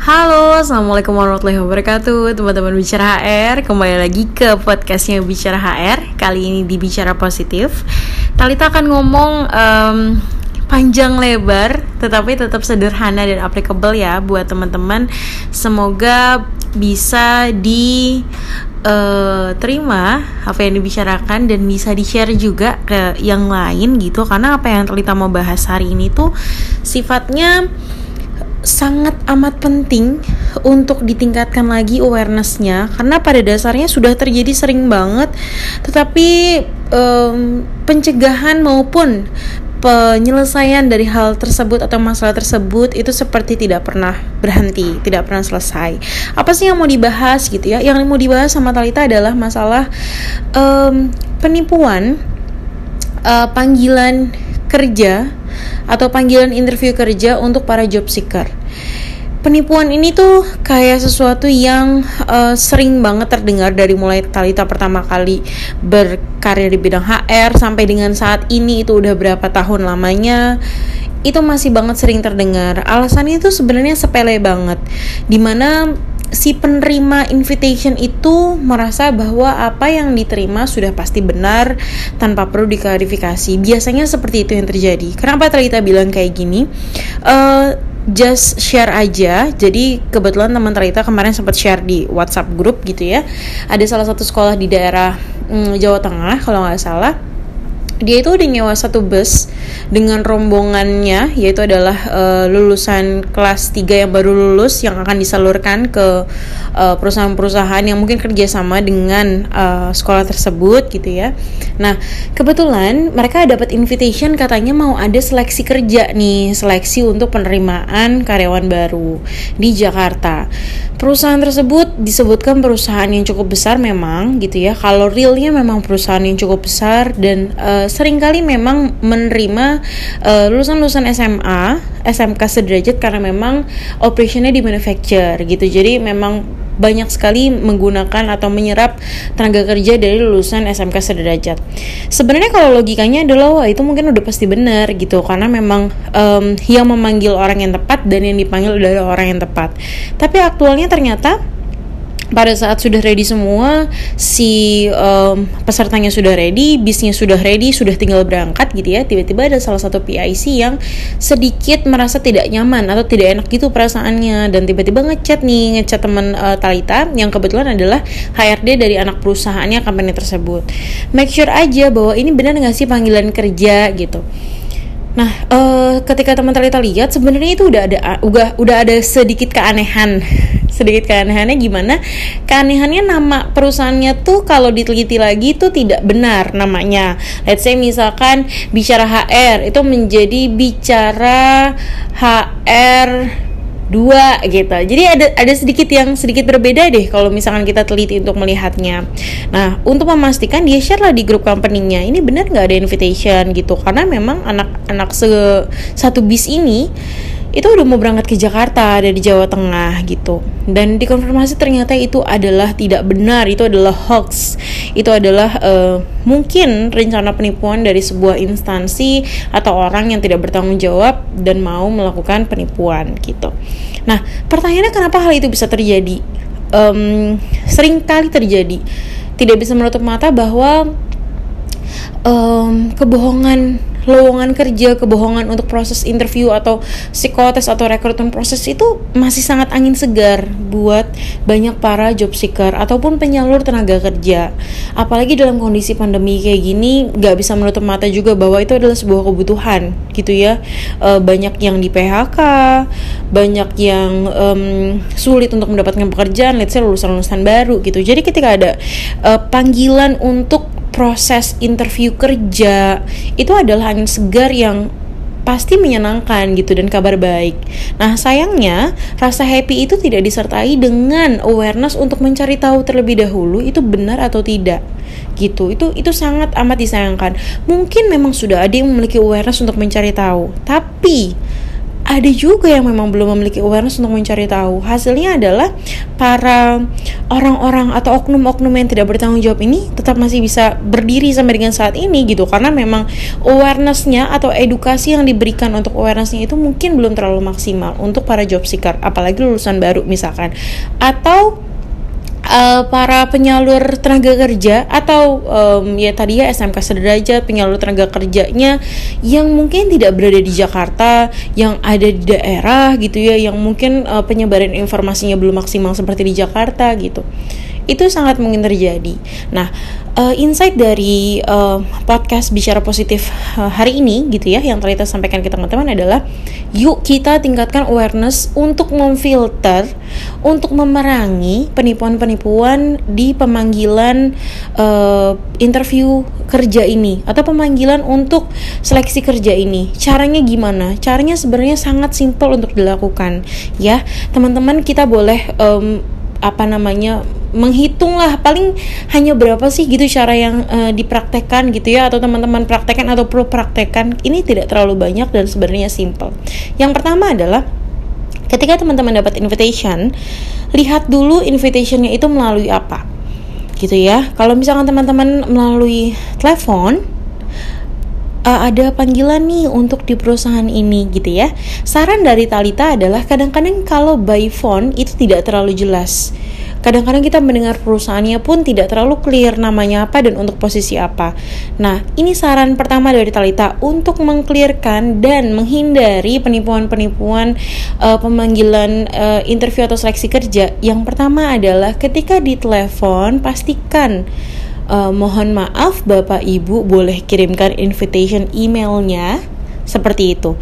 Halo, Assalamualaikum warahmatullahi wabarakatuh Teman-teman Bicara HR Kembali lagi ke podcastnya Bicara HR Kali ini di Bicara Positif. Talita akan ngomong um, panjang lebar Tetapi tetap sederhana dan applicable ya Buat teman-teman. Semoga bisa di uh, terima apa yang dibicarakan dan bisa di share juga ke yang lain gitu. Karena apa yang Talita mau bahas hari ini tuh sifatnya sangat amat penting untuk ditingkatkan lagi awarenessnya karena pada dasarnya sudah terjadi sering banget tetapi um, pencegahan maupun penyelesaian dari hal tersebut atau masalah tersebut itu seperti tidak pernah berhenti, tidak pernah selesai. Apa sih yang mau dibahas gitu ya? Yang mau dibahas sama Talita adalah masalah um, penipuan uh, panggilan kerja atau panggilan interview kerja untuk para job seeker. Penipuan ini tuh kayak sesuatu yang uh, sering banget terdengar dari mulai Talita pertama kali berkarya di bidang HR sampai dengan saat ini itu udah berapa tahun lamanya itu masih banget sering terdengar. Alasannya itu sebenarnya sepele banget. Di mana si penerima invitation itu merasa bahwa apa yang diterima sudah pasti benar tanpa perlu diklarifikasi. Biasanya seperti itu yang terjadi. Kenapa Talita bilang kayak gini? Uh, just share aja. Jadi kebetulan teman Talita kemarin sempat share di WhatsApp grup gitu ya. Ada salah satu sekolah di daerah mm, Jawa Tengah kalau nggak salah dia itu udah nyewa satu bus dengan rombongannya yaitu adalah uh, lulusan kelas 3 yang baru lulus yang akan disalurkan ke perusahaan perusahaan-perusahaan yang mungkin kerjasama dengan uh, sekolah tersebut gitu ya. Nah kebetulan mereka dapat invitation katanya mau ada seleksi kerja nih seleksi untuk penerimaan karyawan baru di Jakarta. Perusahaan tersebut disebutkan perusahaan yang cukup besar memang gitu ya. Kalau realnya memang perusahaan yang cukup besar dan uh, sering kali memang menerima uh, lulusan-lulusan SMA, SMK sederajat karena memang operationnya di manufacture gitu. Jadi memang banyak sekali menggunakan atau menyerap tenaga kerja dari lulusan SMK sederajat. Sebenarnya kalau logikanya adalah wah itu mungkin udah pasti benar gitu karena memang um, yang memanggil orang yang tepat dan yang dipanggil adalah orang yang tepat. Tapi aktualnya ternyata pada saat sudah ready semua si um, pesertanya sudah ready bisnya sudah ready sudah tinggal berangkat gitu ya tiba-tiba ada salah satu PIC yang sedikit merasa tidak nyaman atau tidak enak gitu perasaannya. Dan tiba-tiba ngechat nih ngechat teman uh, Talita yang kebetulan adalah HRD dari anak perusahaannya company tersebut. Make sure aja bahwa ini benar nggak sih panggilan kerja gitu Nah, uh, ketika teman Talita lihat sebenarnya itu udah ada udah udah ada sedikit keanehan. Sedikit keanehannya gimana? Keanehannya nama perusahaannya tuh kalau diteliti lagi tuh tidak benar namanya. Let's say misalkan bicara HR itu menjadi bicara HR dua gitu. Jadi ada ada sedikit yang sedikit berbeda deh kalau misalkan kita teliti untuk melihatnya. Nah, untuk memastikan dia share lah di grup company-nya. Ini benar nggak ada invitation gitu karena memang anak-anak se satu bis ini itu udah mau berangkat ke Jakarta dari Jawa Tengah gitu. Dan dikonfirmasi ternyata itu adalah tidak benar itu adalah hoax. Itu adalah uh, mungkin rencana penipuan dari sebuah instansi atau orang yang tidak bertanggung jawab dan mau melakukan penipuan gitu. Nah pertanyaannya kenapa hal itu bisa terjadi? Um, sering kali terjadi. Tidak bisa menutup mata bahwa um, kebohongan lowongan kerja, kebohongan untuk proses interview atau psikotes atau rekrutmen proses itu masih sangat angin segar buat banyak para job seeker ataupun penyalur tenaga kerja. Apalagi dalam kondisi pandemi kayak gini, nggak bisa menutup mata juga bahwa itu adalah sebuah kebutuhan, gitu ya. E, banyak yang di PHK, banyak yang um, sulit untuk mendapatkan pekerjaan, let's say lulusan-lulusan baru gitu. Jadi ketika ada e, panggilan untuk proses interview kerja itu adalah angin segar yang pasti menyenangkan gitu dan kabar baik. Nah, sayangnya rasa happy itu tidak disertai dengan awareness untuk mencari tahu terlebih dahulu itu benar atau tidak. Gitu. Itu itu sangat amat disayangkan. Mungkin memang sudah ada yang memiliki awareness untuk mencari tahu, tapi ada juga yang memang belum memiliki awareness untuk mencari tahu. Hasilnya adalah para orang-orang atau oknum-oknum yang tidak bertanggung jawab ini tetap masih bisa berdiri sampai dengan saat ini gitu. Karena memang awarenessnya atau edukasi yang diberikan untuk awarenessnya itu mungkin belum terlalu maksimal untuk para job seeker apalagi lulusan baru misalkan. Atau uh, para penyalur tenaga kerja atau um, ya tadi ya SMK sederajat penyalur tenaga kerjanya yang mungkin tidak berada di Jakarta yang ada di daerah gitu ya yang mungkin uh, penyebaran informasinya belum maksimal seperti di Jakarta gitu itu sangat mungkin terjadi. Nah, uh, insight dari uh, podcast bicara positif uh, hari ini gitu ya yang kita sampaikan ke teman-teman adalah yuk kita tingkatkan awareness untuk memfilter untuk memerangi penipuan-penipuan di pemanggilan uh, interview kerja ini atau pemanggilan untuk seleksi kerja ini. Caranya gimana? Caranya sebenarnya sangat simpel untuk dilakukan ya. Teman-teman kita boleh um, apa namanya menghitung lah paling hanya berapa sih gitu cara yang uh, dipraktekkan gitu ya atau teman-teman praktekkan atau perlu praktekkan ini tidak terlalu banyak dan sebenarnya simple. Yang pertama adalah ketika teman-teman dapat invitation, lihat dulu invitationnya itu melalui apa gitu ya. Kalau misalkan teman-teman melalui telepon uh, ada panggilan nih untuk di perusahaan ini gitu ya. Saran dari Talita adalah kadang-kadang kalau by phone itu tidak terlalu jelas kadang-kadang kita mendengar perusahaannya pun tidak terlalu clear namanya apa dan untuk posisi apa. Nah, ini saran pertama dari Talita untuk mengclearkan dan menghindari penipuan-penipuan uh, pemanggilan uh, interview atau seleksi kerja. Yang pertama adalah ketika di telepon pastikan uh, mohon maaf Bapak Ibu boleh kirimkan invitation emailnya seperti itu.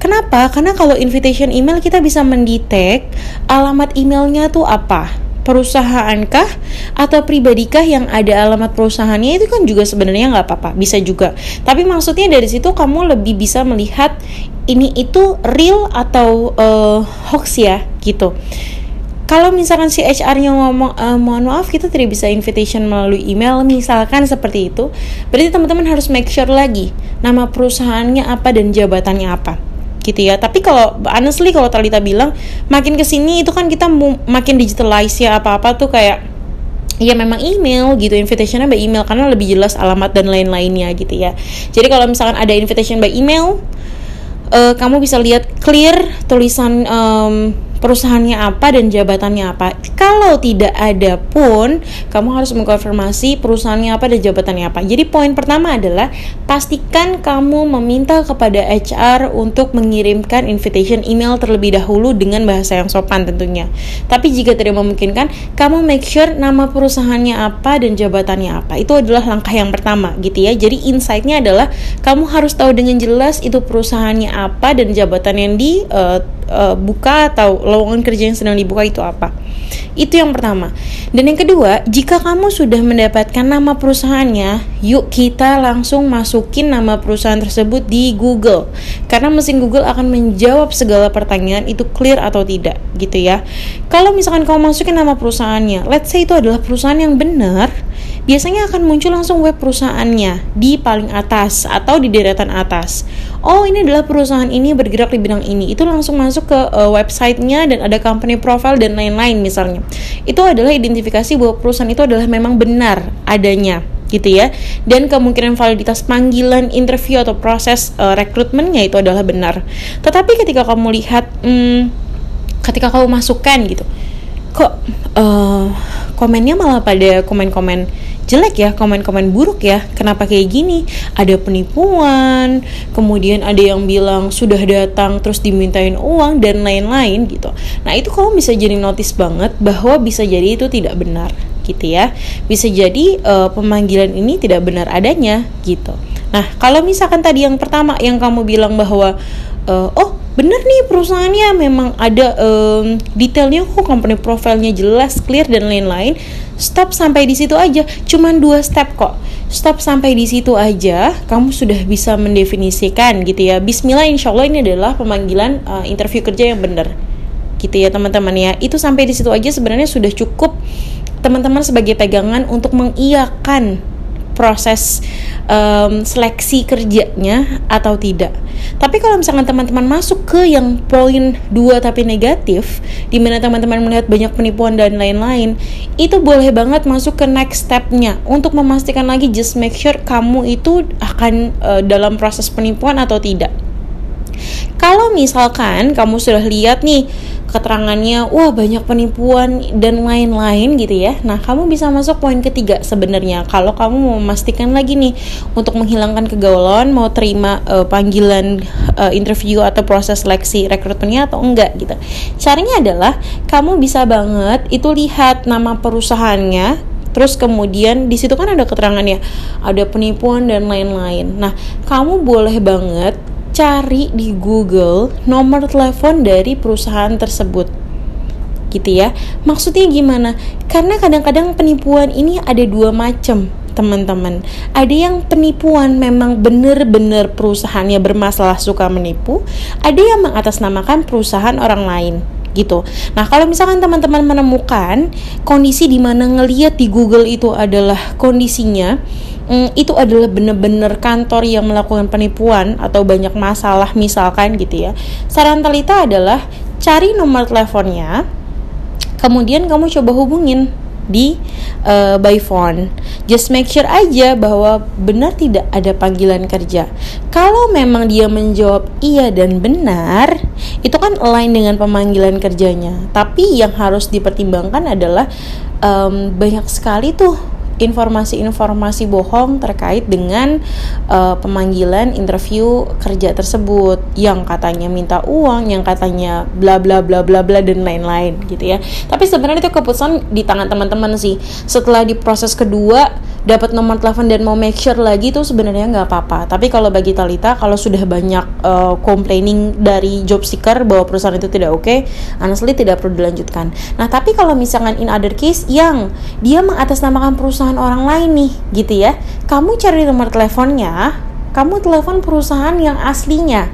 Kenapa? Karena kalau invitation email kita bisa mendetek alamat emailnya tuh apa perusahaan kah atau pribadikah yang ada alamat perusahaannya itu kan juga sebenarnya nggak apa-apa bisa juga. Tapi maksudnya dari situ kamu lebih bisa melihat ini itu real atau uh, hoax ya gitu. Kalau misalkan si HR-nya ngomong uh, mohon maaf kita tidak bisa invitation melalui email misalkan seperti itu berarti teman-teman harus make sure lagi nama perusahaannya apa dan jabatannya apa gitu ya. Tapi kalau honestly kalau Talita bilang makin ke sini itu kan kita makin digitalize ya apa-apa tuh kayak ya memang email gitu invitationnya by email karena lebih jelas alamat dan lain-lainnya gitu ya. Jadi kalau misalkan ada invitation by email uh, kamu bisa lihat clear tulisan um, perusahaannya apa dan jabatannya apa. Kalau tidak ada pun, kamu harus mengkonfirmasi perusahaannya apa dan jabatannya apa. Jadi poin pertama adalah pastikan kamu meminta kepada HR untuk mengirimkan invitation email terlebih dahulu dengan bahasa yang sopan tentunya. Tapi jika tidak memungkinkan, kamu make sure nama perusahaannya apa dan jabatannya apa. Itu adalah langkah yang pertama gitu ya. Jadi insightnya adalah kamu harus tahu dengan jelas itu perusahaannya apa dan jabatan yang dibuka uh, uh, atau lowongan kerja yang sedang dibuka itu apa. Itu yang pertama. Dan yang kedua, jika kamu sudah mendapatkan nama perusahaannya, yuk kita langsung masukin nama perusahaan tersebut di Google. Karena mesin Google akan menjawab segala pertanyaan itu clear atau tidak, gitu ya. Kalau misalkan kamu masukin nama perusahaannya, let's say itu adalah perusahaan yang benar, biasanya akan muncul langsung web perusahaannya di paling atas atau di deretan atas. Oh, ini adalah perusahaan ini bergerak di bidang ini. Itu langsung masuk ke uh, websitenya dan ada company profile dan lain-lain misalnya. Itu adalah identifikasi bahwa perusahaan itu adalah memang benar adanya gitu ya dan kemungkinan validitas panggilan interview atau proses uh, rekrutmennya itu adalah benar tetapi ketika kamu lihat hmm, ketika kamu masukkan gitu kok uh, komennya malah pada komen-komen jelek ya komen-komen buruk ya. Kenapa kayak gini? Ada penipuan kemudian ada yang bilang sudah datang terus dimintain uang dan lain-lain gitu. Nah itu kamu bisa jadi notice banget bahwa bisa jadi itu tidak benar gitu ya. Bisa jadi uh, pemanggilan ini tidak benar adanya gitu. Nah kalau misalkan tadi yang pertama yang kamu bilang bahwa uh, oh bener nih perusahaannya. Memang ada um, detailnya kok company profilnya jelas clear dan lain-lain. Stop sampai di situ aja. Cuman dua step kok. Stop sampai di situ aja kamu sudah bisa mendefinisikan gitu ya. Bismillah insya Allah ini adalah pemanggilan uh, interview kerja yang benar gitu ya teman-teman ya. Itu sampai di situ aja sebenarnya sudah cukup teman-teman sebagai pegangan untuk mengiyakan proses um, seleksi kerjanya atau tidak. Tapi kalau misalkan teman-teman masuk ke yang poin dua tapi negatif, di mana teman-teman melihat banyak penipuan dan lain-lain, itu boleh banget masuk ke next stepnya untuk memastikan lagi just make sure kamu itu akan uh, dalam proses penipuan atau tidak. Kalau misalkan kamu sudah lihat nih keterangannya, wah banyak penipuan dan lain-lain gitu ya. Nah, kamu bisa masuk poin ketiga sebenarnya. Kalau kamu mau memastikan lagi nih untuk menghilangkan kegaulan, mau terima uh, panggilan uh, interview atau proses seleksi rekrutmennya atau enggak gitu. Caranya adalah kamu bisa banget itu lihat nama perusahaannya, Terus kemudian di situ kan ada keterangannya, ada penipuan dan lain-lain. Nah, kamu boleh banget cari di Google nomor telepon dari perusahaan tersebut. Gitu ya. Maksudnya gimana? Karena kadang-kadang penipuan ini ada dua macam teman-teman. Ada yang penipuan memang benar-benar perusahaannya bermasalah suka menipu ada yang mengatasnamakan perusahaan orang lain gitu. Nah, kalau misalkan teman-teman menemukan kondisi di mana ngeliat di Google itu adalah kondisinya mm, itu adalah benar-benar kantor yang melakukan penipuan atau banyak masalah misalkan gitu ya saran Talita adalah cari nomor teleponnya kemudian kamu coba hubungin di uh, by phone. Just make sure aja bahwa benar tidak ada panggilan kerja. Kalau memang dia menjawab iya dan benar, itu kan align dengan pemanggilan kerjanya. Tapi yang harus dipertimbangkan adalah um, banyak sekali tuh informasi-informasi bohong terkait dengan uh, pemanggilan interview kerja tersebut yang katanya minta uang, yang katanya bla bla bla bla bla dan lain-lain gitu ya. Tapi sebenarnya itu keputusan di tangan teman-teman sih. Setelah di proses kedua dapat nomor telepon dan mau make sure lagi tuh sebenarnya nggak apa-apa. Tapi kalau bagi Talita kalau sudah banyak uh, complaining dari job seeker bahwa perusahaan itu tidak oke, okay, honestly tidak perlu dilanjutkan. Nah, tapi kalau misalkan in other case yang dia mengatasnamakan perusahaan orang lain nih, gitu ya. Kamu cari nomor teleponnya, kamu telepon perusahaan yang aslinya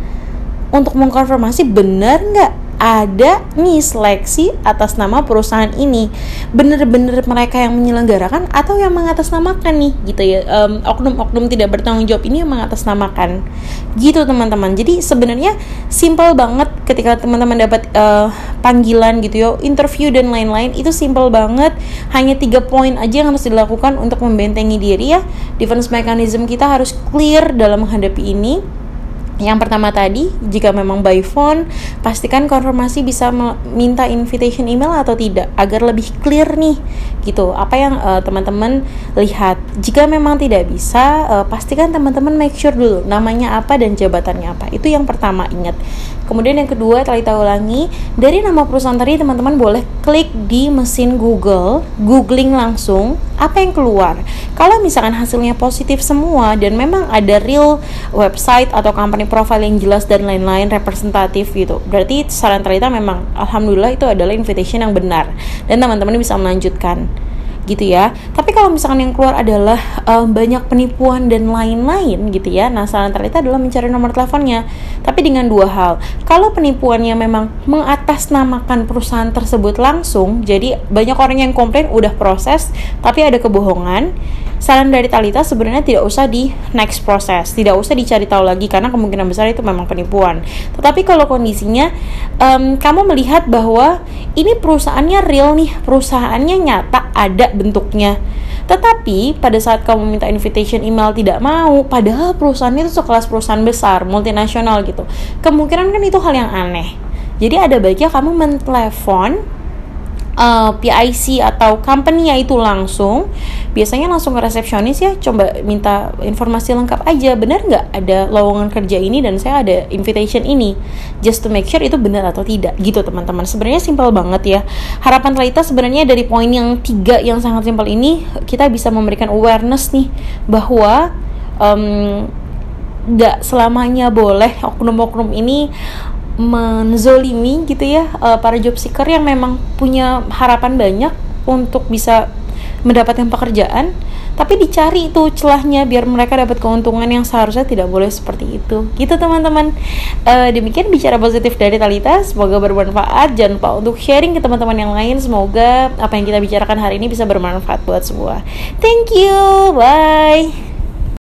untuk mengkonfirmasi benar nggak ada nih seleksi atas nama perusahaan ini. Bener-bener mereka yang menyelenggarakan atau yang mengatasnamakan nih gitu ya. Um, oknum-oknum tidak bertanggung jawab ini yang mengatasnamakan. Gitu teman-teman. Jadi sebenarnya simple banget ketika teman-teman dapat uh, panggilan gitu ya interview dan lain-lain itu simple banget. Hanya tiga poin aja yang harus dilakukan untuk membentengi diri ya. Defense mechanism kita harus clear dalam menghadapi ini yang pertama tadi, jika memang by phone, pastikan konfirmasi bisa minta invitation email atau tidak agar lebih clear nih gitu. Apa yang uh, teman-teman lihat. Jika memang tidak bisa, uh, pastikan teman-teman make sure dulu namanya apa dan jabatannya apa. Itu yang pertama ingat. Kemudian yang kedua, kita ulangi dari nama perusahaan tadi teman-teman boleh klik di mesin Google, googling langsung apa yang keluar. Kalau misalkan hasilnya positif semua dan memang ada real website atau company profile yang jelas dan lain-lain representatif gitu berarti saran Talita memang alhamdulillah itu adalah invitation yang benar dan teman-teman bisa melanjutkan gitu ya. Tapi kalau misalkan yang keluar adalah um, banyak penipuan dan lain-lain gitu ya. Nah, saran Talita adalah mencari nomor teleponnya. Tapi dengan dua hal. Kalau penipuannya memang mengatasnamakan perusahaan tersebut langsung, jadi banyak orang yang komplain udah proses tapi ada kebohongan saran dari Talita sebenarnya tidak usah di next proses, tidak usah dicari tahu lagi karena kemungkinan besar itu memang penipuan. Tetapi kalau kondisinya um, kamu melihat bahwa ini perusahaannya real nih, perusahaannya nyata ada bentuknya. Tetapi pada saat kamu minta invitation email tidak mau, padahal perusahaannya itu sekelas perusahaan besar, multinasional gitu. Kemungkinan kan itu hal yang aneh. Jadi ada baiknya kamu mentelepon uh, PIC atau company ya itu langsung. Biasanya langsung ke resepsionis ya coba minta informasi lengkap aja. Benar nggak ada lowongan kerja ini dan saya ada invitation ini? Just to make sure itu benar atau tidak gitu teman-teman. Sebenarnya simpel banget ya. Harapan Talita sebenarnya dari poin yang tiga yang sangat simpel ini kita bisa memberikan awareness nih bahwa um, nggak selamanya boleh oknum-oknum ini menzolimi gitu ya uh, para job seeker yang memang punya harapan banyak untuk bisa mendapatkan pekerjaan tapi dicari itu celahnya biar mereka dapat keuntungan yang seharusnya tidak boleh seperti itu. Gitu teman-teman. Uh, demikian bicara positif dari Talita. Semoga bermanfaat. Jangan lupa untuk sharing ke teman-teman yang lain. Semoga apa yang kita bicarakan hari ini bisa bermanfaat buat semua. Thank you. Bye